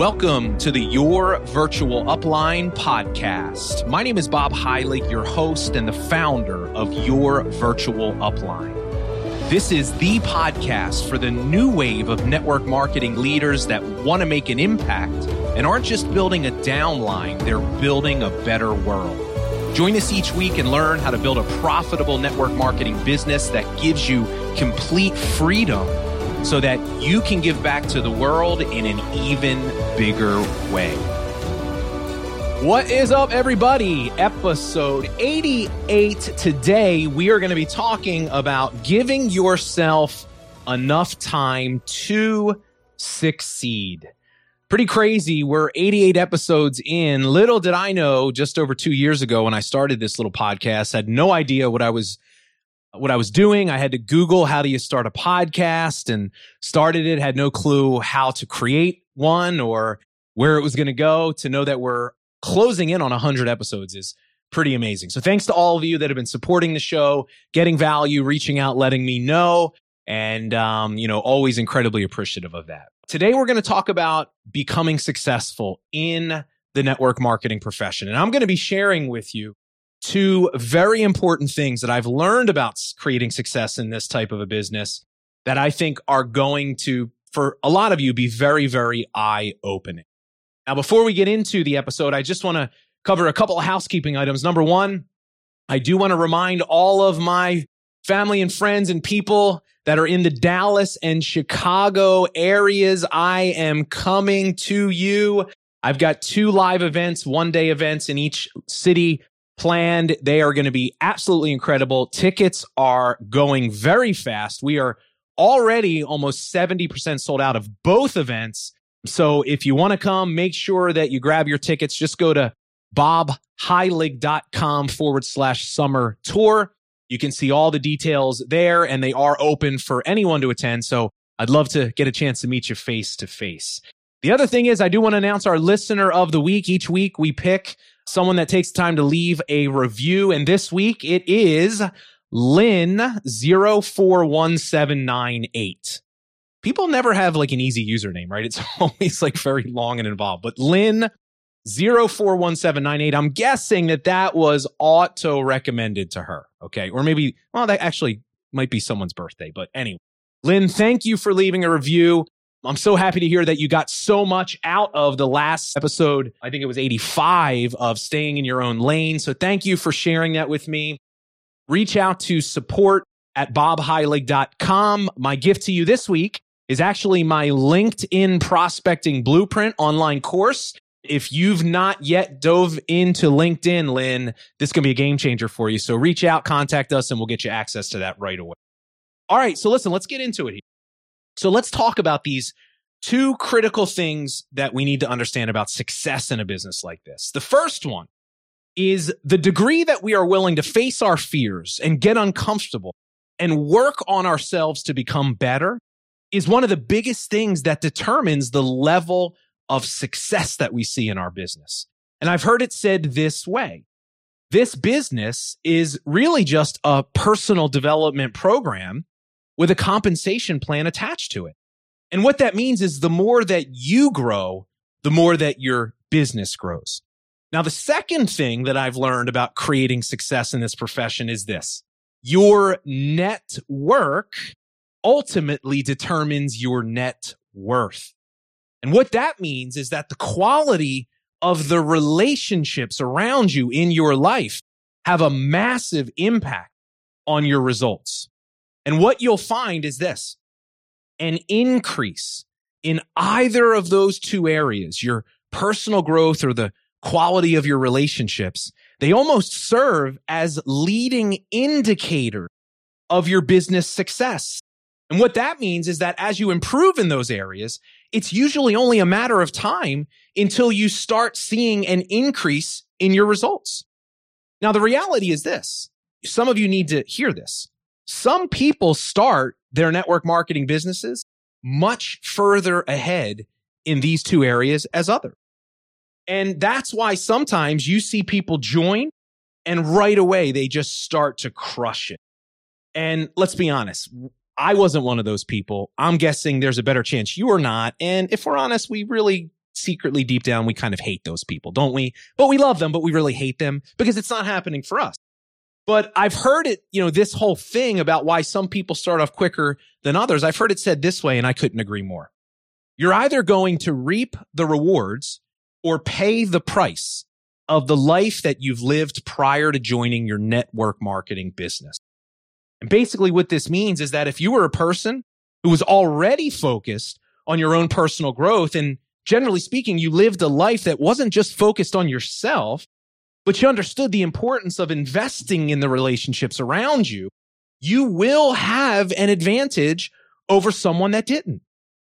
Welcome to the Your Virtual Upline podcast. My name is Bob Heilig, your host and the founder of Your Virtual Upline. This is the podcast for the new wave of network marketing leaders that want to make an impact and aren't just building a downline, they're building a better world. Join us each week and learn how to build a profitable network marketing business that gives you complete freedom so that you can give back to the world in an even bigger way. What is up, everybody? Episode 88. Today, we are going to be talking about giving yourself enough time to succeed. Pretty crazy. We're 88 episodes in. Little did I know just over two years ago when I started this little podcast, had no idea what I was what I was doing. I had to Google how do you start a podcast and started it, had no clue how to create one or where it was going to go to know that we're closing in on 100 episodes is pretty amazing. So thanks to all of you that have been supporting the show, getting value, reaching out, letting me know and um, you know always incredibly appreciative of that today we're going to talk about becoming successful in the network marketing profession and i'm going to be sharing with you two very important things that i've learned about creating success in this type of a business that i think are going to for a lot of you be very very eye opening now before we get into the episode i just want to cover a couple of housekeeping items number one i do want to remind all of my family and friends and people that are in the Dallas and Chicago areas. I am coming to you. I've got two live events, one day events in each city planned. They are going to be absolutely incredible. Tickets are going very fast. We are already almost 70% sold out of both events. So if you want to come, make sure that you grab your tickets. Just go to bobheilig.com forward slash summer tour. You can see all the details there and they are open for anyone to attend. So I'd love to get a chance to meet you face to face. The other thing is I do want to announce our listener of the week. Each week we pick someone that takes time to leave a review. And this week it is Lynn 041798. People never have like an easy username, right? It's always like very long and involved. But Lynn 041798. I'm guessing that that was auto recommended to her. Okay. Or maybe, well, that actually might be someone's birthday. But anyway, Lynn, thank you for leaving a review. I'm so happy to hear that you got so much out of the last episode. I think it was 85 of staying in your own lane. So thank you for sharing that with me. Reach out to support at bobheilig.com. My gift to you this week is actually my LinkedIn prospecting blueprint online course. If you've not yet dove into LinkedIn, Lynn, this can be a game changer for you. So reach out, contact us, and we'll get you access to that right away. All right. So listen, let's get into it here. So let's talk about these two critical things that we need to understand about success in a business like this. The first one is the degree that we are willing to face our fears and get uncomfortable and work on ourselves to become better is one of the biggest things that determines the level of success that we see in our business. And I've heard it said this way. This business is really just a personal development program with a compensation plan attached to it. And what that means is the more that you grow, the more that your business grows. Now, the second thing that I've learned about creating success in this profession is this. Your network ultimately determines your net worth. And what that means is that the quality of the relationships around you in your life have a massive impact on your results. And what you'll find is this an increase in either of those two areas, your personal growth or the quality of your relationships, they almost serve as leading indicator of your business success. And what that means is that as you improve in those areas, it's usually only a matter of time until you start seeing an increase in your results. Now, the reality is this. Some of you need to hear this. Some people start their network marketing businesses much further ahead in these two areas as others. And that's why sometimes you see people join and right away they just start to crush it. And let's be honest, I wasn't one of those people. I'm guessing there's a better chance you are not. And if we're honest, we really secretly deep down, we kind of hate those people, don't we? But we love them, but we really hate them because it's not happening for us. But I've heard it, you know, this whole thing about why some people start off quicker than others. I've heard it said this way, and I couldn't agree more. You're either going to reap the rewards or pay the price of the life that you've lived prior to joining your network marketing business. And basically what this means is that if you were a person who was already focused on your own personal growth and generally speaking, you lived a life that wasn't just focused on yourself, but you understood the importance of investing in the relationships around you, you will have an advantage over someone that didn't.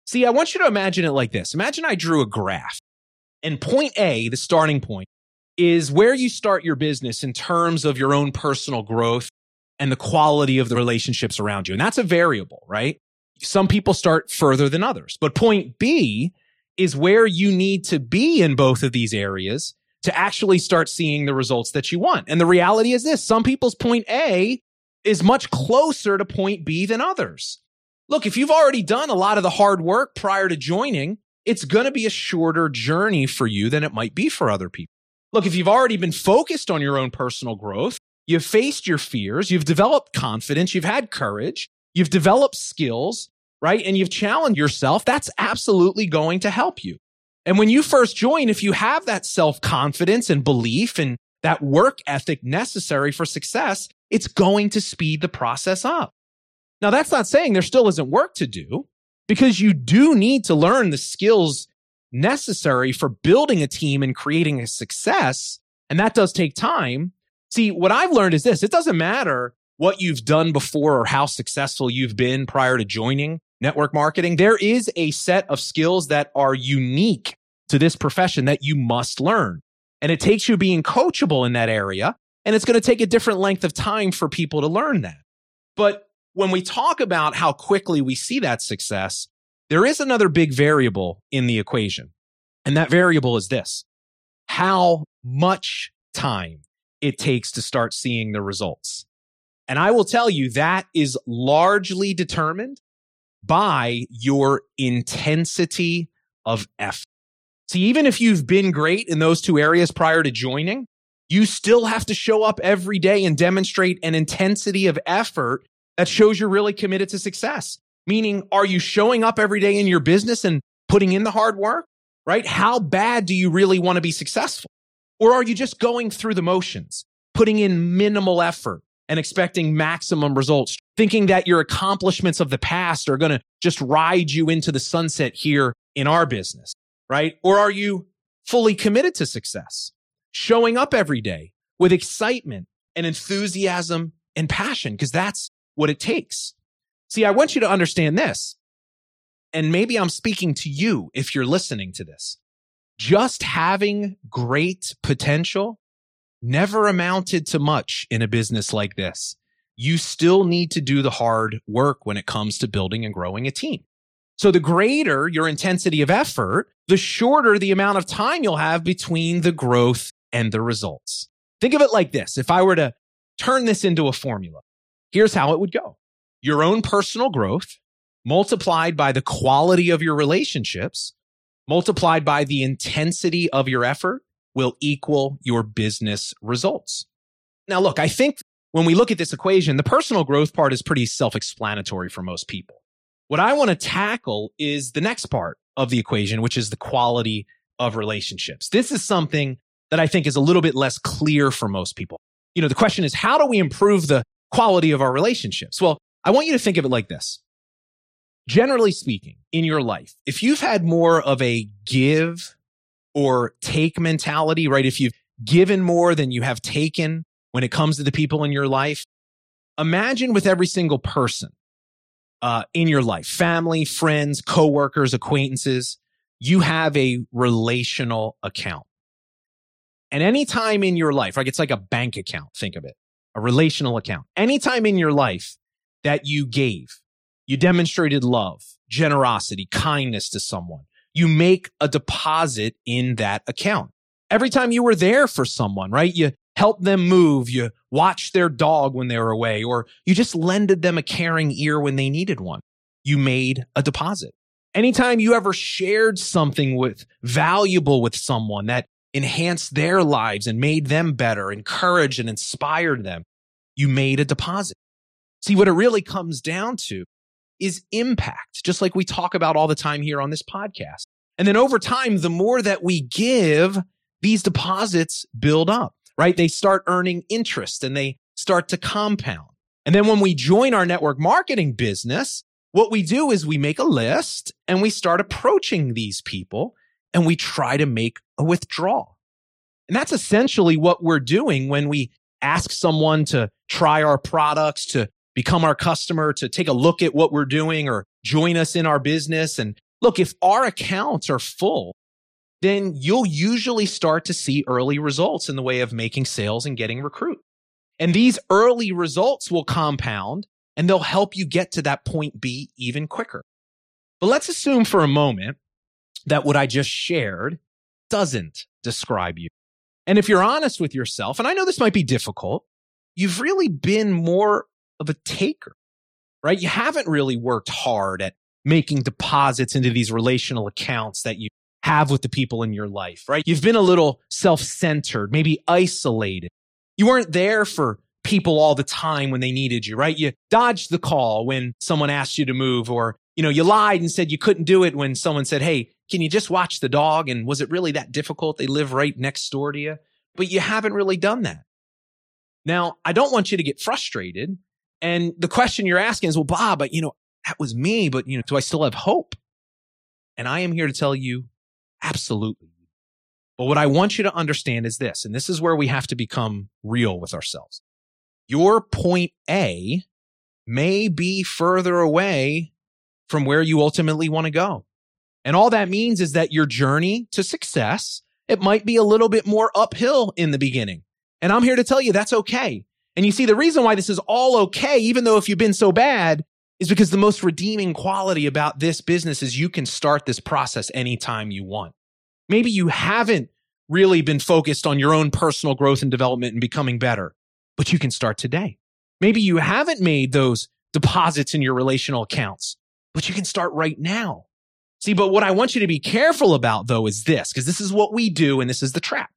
See, I want you to imagine it like this. Imagine I drew a graph and point A, the starting point, is where you start your business in terms of your own personal growth and the quality of the relationships around you. And that's a variable, right? Some people start further than others. But point B is where you need to be in both of these areas to actually start seeing the results that you want. And the reality is this some people's point A is much closer to point B than others. Look, if you've already done a lot of the hard work prior to joining, it's going to be a shorter journey for you than it might be for other people. Look, if you've already been focused on your own personal growth, you've faced your fears, you've developed confidence, you've had courage, you've developed skills, right? And you've challenged yourself, that's absolutely going to help you. And when you first join, if you have that self confidence and belief and that work ethic necessary for success, it's going to speed the process up. Now, that's not saying there still isn't work to do because you do need to learn the skills necessary for building a team and creating a success. And that does take time. See, what I've learned is this. It doesn't matter what you've done before or how successful you've been prior to joining network marketing. There is a set of skills that are unique to this profession that you must learn. And it takes you being coachable in that area. And it's going to take a different length of time for people to learn that. But when we talk about how quickly we see that success, there is another big variable in the equation. And that variable is this how much time it takes to start seeing the results. And I will tell you that is largely determined by your intensity of effort. See, even if you've been great in those two areas prior to joining, you still have to show up every day and demonstrate an intensity of effort that shows you're really committed to success. Meaning, are you showing up every day in your business and putting in the hard work? Right? How bad do you really want to be successful? Or are you just going through the motions, putting in minimal effort and expecting maximum results, thinking that your accomplishments of the past are going to just ride you into the sunset here in our business? Right? Or are you fully committed to success, showing up every day with excitement and enthusiasm and passion? Because that's what it takes. See, I want you to understand this. And maybe I'm speaking to you if you're listening to this. Just having great potential never amounted to much in a business like this. You still need to do the hard work when it comes to building and growing a team. So the greater your intensity of effort, the shorter the amount of time you'll have between the growth and the results. Think of it like this. If I were to turn this into a formula, Here's how it would go. Your own personal growth multiplied by the quality of your relationships multiplied by the intensity of your effort will equal your business results. Now, look, I think when we look at this equation, the personal growth part is pretty self explanatory for most people. What I want to tackle is the next part of the equation, which is the quality of relationships. This is something that I think is a little bit less clear for most people. You know, the question is, how do we improve the quality of our relationships? Well, I want you to think of it like this. Generally speaking, in your life, if you've had more of a give or take mentality, right? If you've given more than you have taken when it comes to the people in your life, imagine with every single person uh, in your life, family, friends, coworkers, acquaintances, you have a relational account. And anytime in your life, like it's like a bank account, think of it a relational account. Anytime in your life that you gave, you demonstrated love, generosity, kindness to someone, you make a deposit in that account. Every time you were there for someone, right? You helped them move, you watched their dog when they were away, or you just lended them a caring ear when they needed one. You made a deposit. Anytime you ever shared something with valuable with someone that enhanced their lives and made them better, encouraged and inspired them, you made a deposit. See, what it really comes down to is impact, just like we talk about all the time here on this podcast. And then over time, the more that we give, these deposits build up, right? They start earning interest and they start to compound. And then when we join our network marketing business, what we do is we make a list and we start approaching these people and we try to make a withdrawal. And that's essentially what we're doing when we ask someone to try our products, to become our customer, to take a look at what we're doing or join us in our business. And look, if our accounts are full, then you'll usually start to see early results in the way of making sales and getting recruit. And these early results will compound and they'll help you get to that point B even quicker. But let's assume for a moment that what I just shared doesn't describe you. And if you're honest with yourself, and I know this might be difficult, you've really been more of a taker, right? You haven't really worked hard at making deposits into these relational accounts that you have with the people in your life, right? You've been a little self-centered, maybe isolated. You weren't there for people all the time when they needed you, right? You dodged the call when someone asked you to move or, you know, you lied and said you couldn't do it when someone said, Hey, can you just watch the dog? And was it really that difficult? They live right next door to you, but you haven't really done that. Now, I don't want you to get frustrated. And the question you're asking is, well, Bob, but you know, that was me, but you know, do I still have hope? And I am here to tell you, absolutely. But what I want you to understand is this, and this is where we have to become real with ourselves. Your point A may be further away from where you ultimately want to go. And all that means is that your journey to success, it might be a little bit more uphill in the beginning. And I'm here to tell you that's okay. And you see, the reason why this is all okay, even though if you've been so bad, is because the most redeeming quality about this business is you can start this process anytime you want. Maybe you haven't really been focused on your own personal growth and development and becoming better, but you can start today. Maybe you haven't made those deposits in your relational accounts, but you can start right now. See, but what I want you to be careful about though is this, because this is what we do and this is the trap.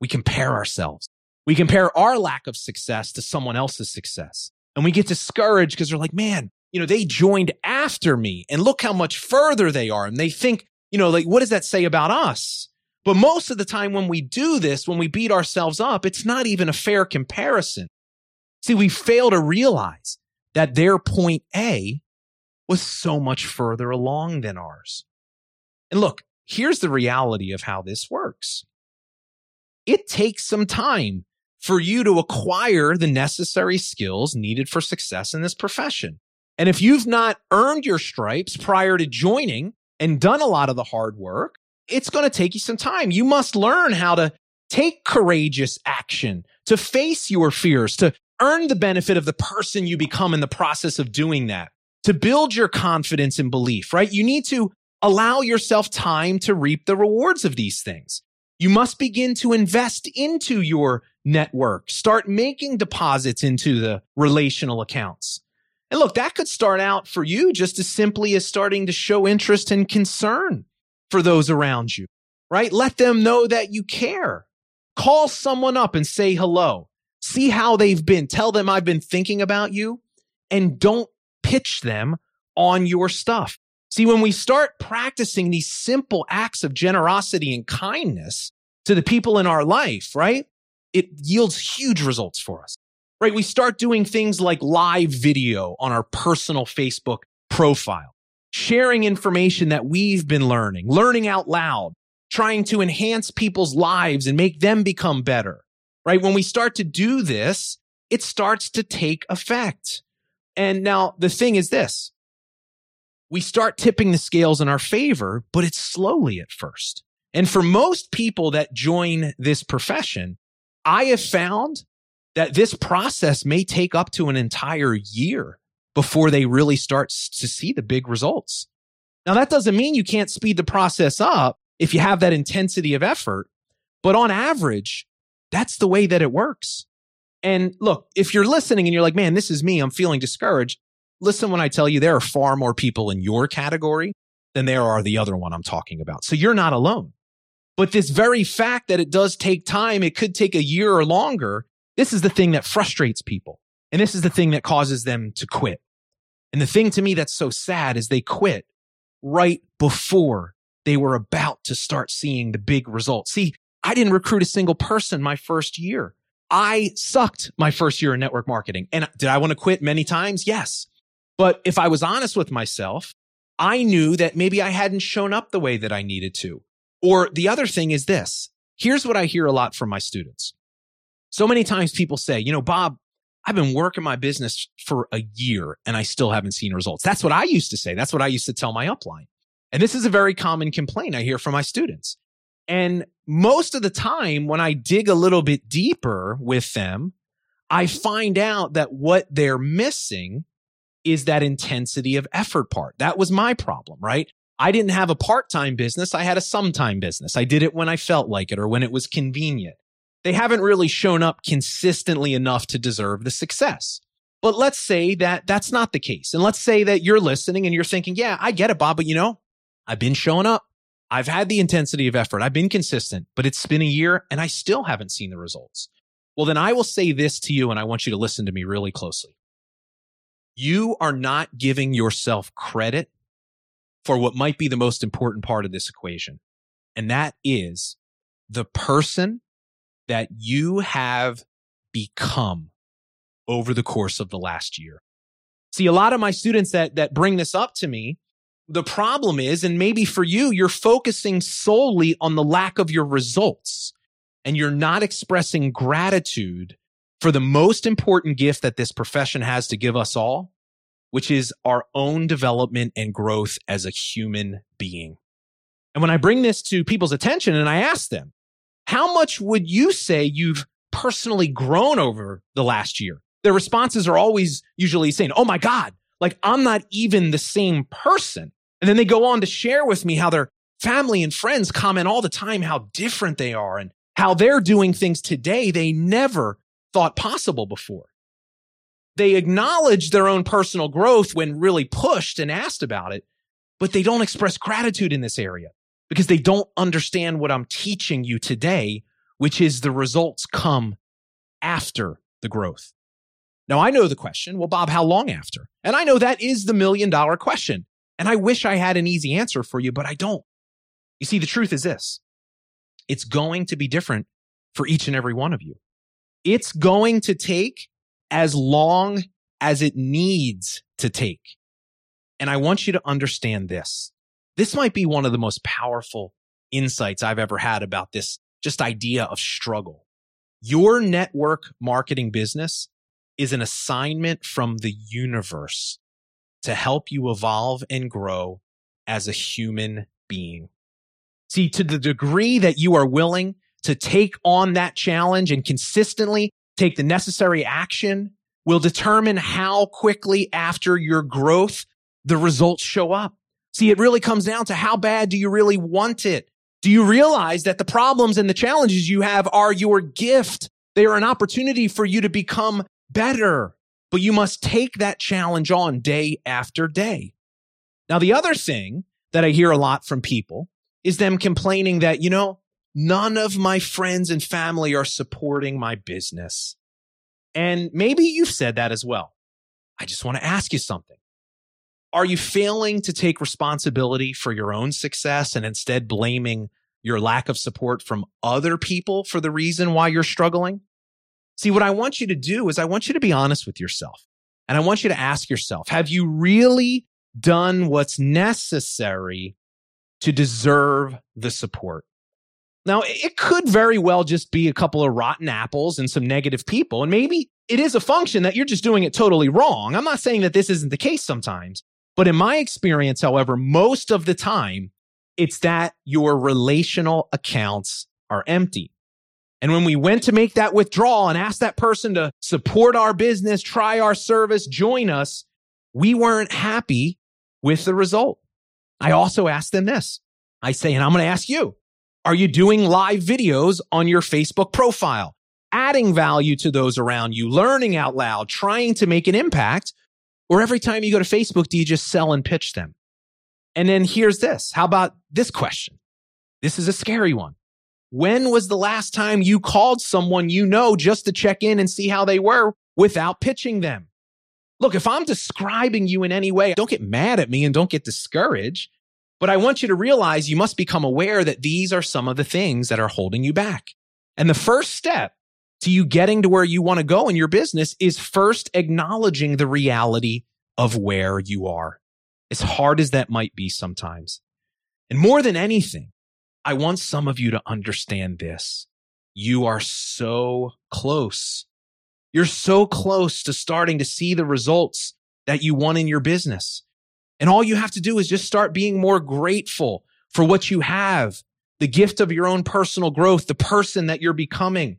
We compare ourselves. We compare our lack of success to someone else's success. And we get discouraged because we're like, man, you know, they joined after me and look how much further they are. And they think, you know, like, what does that say about us? But most of the time when we do this, when we beat ourselves up, it's not even a fair comparison. See, we fail to realize that their point A was so much further along than ours. And look, here's the reality of how this works. It takes some time for you to acquire the necessary skills needed for success in this profession. And if you've not earned your stripes prior to joining and done a lot of the hard work, it's going to take you some time. You must learn how to take courageous action, to face your fears, to earn the benefit of the person you become in the process of doing that to build your confidence and belief, right? You need to allow yourself time to reap the rewards of these things. You must begin to invest into your network. Start making deposits into the relational accounts. And look, that could start out for you just as simply as starting to show interest and concern for those around you, right? Let them know that you care. Call someone up and say hello. See how they've been. Tell them I've been thinking about you and don't pitch them on your stuff. See, when we start practicing these simple acts of generosity and kindness to the people in our life, right? It yields huge results for us, right? We start doing things like live video on our personal Facebook profile, sharing information that we've been learning, learning out loud, trying to enhance people's lives and make them become better, right? When we start to do this, it starts to take effect. And now the thing is this we start tipping the scales in our favor, but it's slowly at first. And for most people that join this profession, I have found that this process may take up to an entire year before they really start to see the big results. Now, that doesn't mean you can't speed the process up if you have that intensity of effort, but on average, that's the way that it works. And look, if you're listening and you're like, man, this is me, I'm feeling discouraged. Listen when I tell you there are far more people in your category than there are the other one I'm talking about. So you're not alone. But this very fact that it does take time, it could take a year or longer. This is the thing that frustrates people. And this is the thing that causes them to quit. And the thing to me that's so sad is they quit right before they were about to start seeing the big results. See, I didn't recruit a single person my first year. I sucked my first year in network marketing. And did I want to quit many times? Yes. But if I was honest with myself, I knew that maybe I hadn't shown up the way that I needed to. Or the other thing is this. Here's what I hear a lot from my students. So many times people say, you know, Bob, I've been working my business for a year and I still haven't seen results. That's what I used to say. That's what I used to tell my upline. And this is a very common complaint I hear from my students. And most of the time, when I dig a little bit deeper with them, I find out that what they're missing is that intensity of effort part. That was my problem, right? I didn't have a part time business. I had a sometime business. I did it when I felt like it or when it was convenient. They haven't really shown up consistently enough to deserve the success. But let's say that that's not the case. And let's say that you're listening and you're thinking, yeah, I get it, Bob, but you know, I've been showing up. I've had the intensity of effort. I've been consistent, but it's been a year and I still haven't seen the results. Well, then I will say this to you and I want you to listen to me really closely. You are not giving yourself credit for what might be the most important part of this equation. And that is the person that you have become over the course of the last year. See, a lot of my students that, that bring this up to me, the problem is, and maybe for you, you're focusing solely on the lack of your results and you're not expressing gratitude for the most important gift that this profession has to give us all, which is our own development and growth as a human being. And when I bring this to people's attention and I ask them, how much would you say you've personally grown over the last year? Their responses are always usually saying, Oh my God, like I'm not even the same person. And then they go on to share with me how their family and friends comment all the time how different they are and how they're doing things today they never thought possible before. They acknowledge their own personal growth when really pushed and asked about it, but they don't express gratitude in this area because they don't understand what I'm teaching you today, which is the results come after the growth. Now, I know the question, well, Bob, how long after? And I know that is the million dollar question. And I wish I had an easy answer for you, but I don't. You see, the truth is this it's going to be different for each and every one of you. It's going to take as long as it needs to take. And I want you to understand this. This might be one of the most powerful insights I've ever had about this just idea of struggle. Your network marketing business is an assignment from the universe to help you evolve and grow as a human being. See, to the degree that you are willing to take on that challenge and consistently take the necessary action will determine how quickly after your growth the results show up. See, it really comes down to how bad do you really want it? Do you realize that the problems and the challenges you have are your gift? They are an opportunity for you to become better, but you must take that challenge on day after day. Now, the other thing that I hear a lot from people is them complaining that, you know, none of my friends and family are supporting my business. And maybe you've said that as well. I just want to ask you something. Are you failing to take responsibility for your own success and instead blaming your lack of support from other people for the reason why you're struggling? See, what I want you to do is I want you to be honest with yourself. And I want you to ask yourself, have you really done what's necessary to deserve the support? Now, it could very well just be a couple of rotten apples and some negative people. And maybe it is a function that you're just doing it totally wrong. I'm not saying that this isn't the case sometimes, but in my experience, however, most of the time, it's that your relational accounts are empty. And when we went to make that withdrawal and ask that person to support our business, try our service, join us, we weren't happy with the result. I also asked them this. I say, and I'm going to ask you, are you doing live videos on your Facebook profile, adding value to those around you, learning out loud, trying to make an impact? Or every time you go to Facebook, do you just sell and pitch them? And then here's this. How about this question? This is a scary one. When was the last time you called someone you know just to check in and see how they were without pitching them? Look, if I'm describing you in any way, don't get mad at me and don't get discouraged. But I want you to realize you must become aware that these are some of the things that are holding you back. And the first step to you getting to where you want to go in your business is first acknowledging the reality of where you are, as hard as that might be sometimes. And more than anything, I want some of you to understand this. You are so close. You're so close to starting to see the results that you want in your business. And all you have to do is just start being more grateful for what you have, the gift of your own personal growth, the person that you're becoming.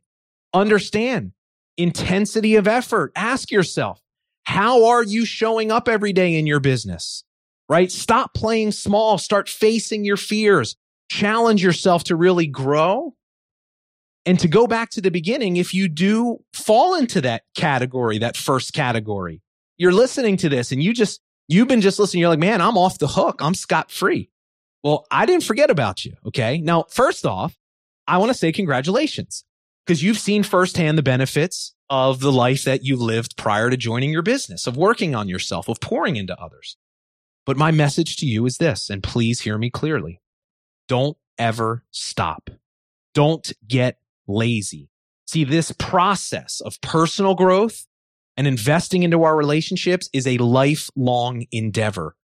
Understand intensity of effort. Ask yourself, how are you showing up every day in your business? Right? Stop playing small. Start facing your fears. Challenge yourself to really grow. And to go back to the beginning, if you do fall into that category, that first category, you're listening to this and you just, you've been just listening. You're like, man, I'm off the hook. I'm scot free. Well, I didn't forget about you. Okay. Now, first off, I want to say congratulations because you've seen firsthand the benefits of the life that you lived prior to joining your business, of working on yourself, of pouring into others. But my message to you is this, and please hear me clearly. Don't ever stop. Don't get lazy. See, this process of personal growth and investing into our relationships is a lifelong endeavor.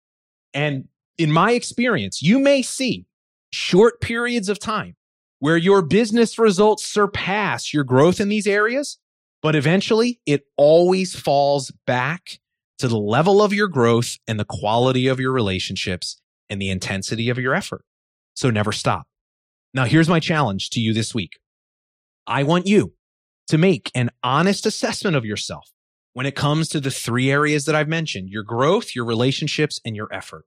And in my experience, you may see short periods of time where your business results surpass your growth in these areas, but eventually it always falls back to the level of your growth and the quality of your relationships and the intensity of your effort. So never stop. Now, here's my challenge to you this week. I want you to make an honest assessment of yourself when it comes to the three areas that I've mentioned your growth, your relationships, and your effort.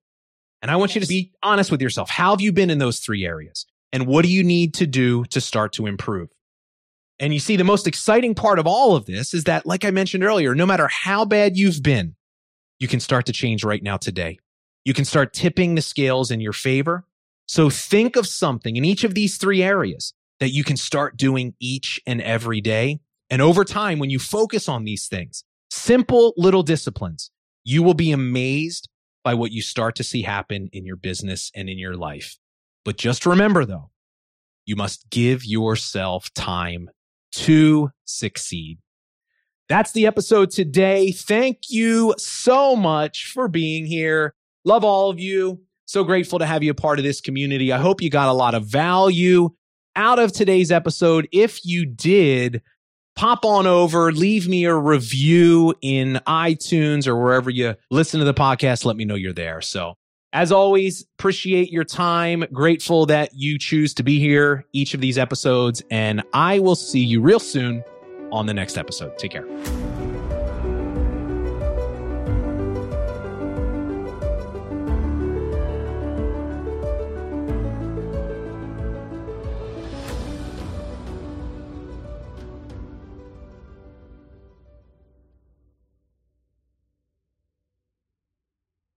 And I want you to be honest with yourself. How have you been in those three areas? And what do you need to do to start to improve? And you see, the most exciting part of all of this is that, like I mentioned earlier, no matter how bad you've been, you can start to change right now today. You can start tipping the scales in your favor. So think of something in each of these three areas that you can start doing each and every day. And over time, when you focus on these things, simple little disciplines, you will be amazed by what you start to see happen in your business and in your life. But just remember though, you must give yourself time to succeed. That's the episode today. Thank you so much for being here. Love all of you. So grateful to have you a part of this community. I hope you got a lot of value out of today's episode. If you did, pop on over, leave me a review in iTunes or wherever you listen to the podcast. Let me know you're there. So as always, appreciate your time. Grateful that you choose to be here each of these episodes. And I will see you real soon on the next episode. Take care.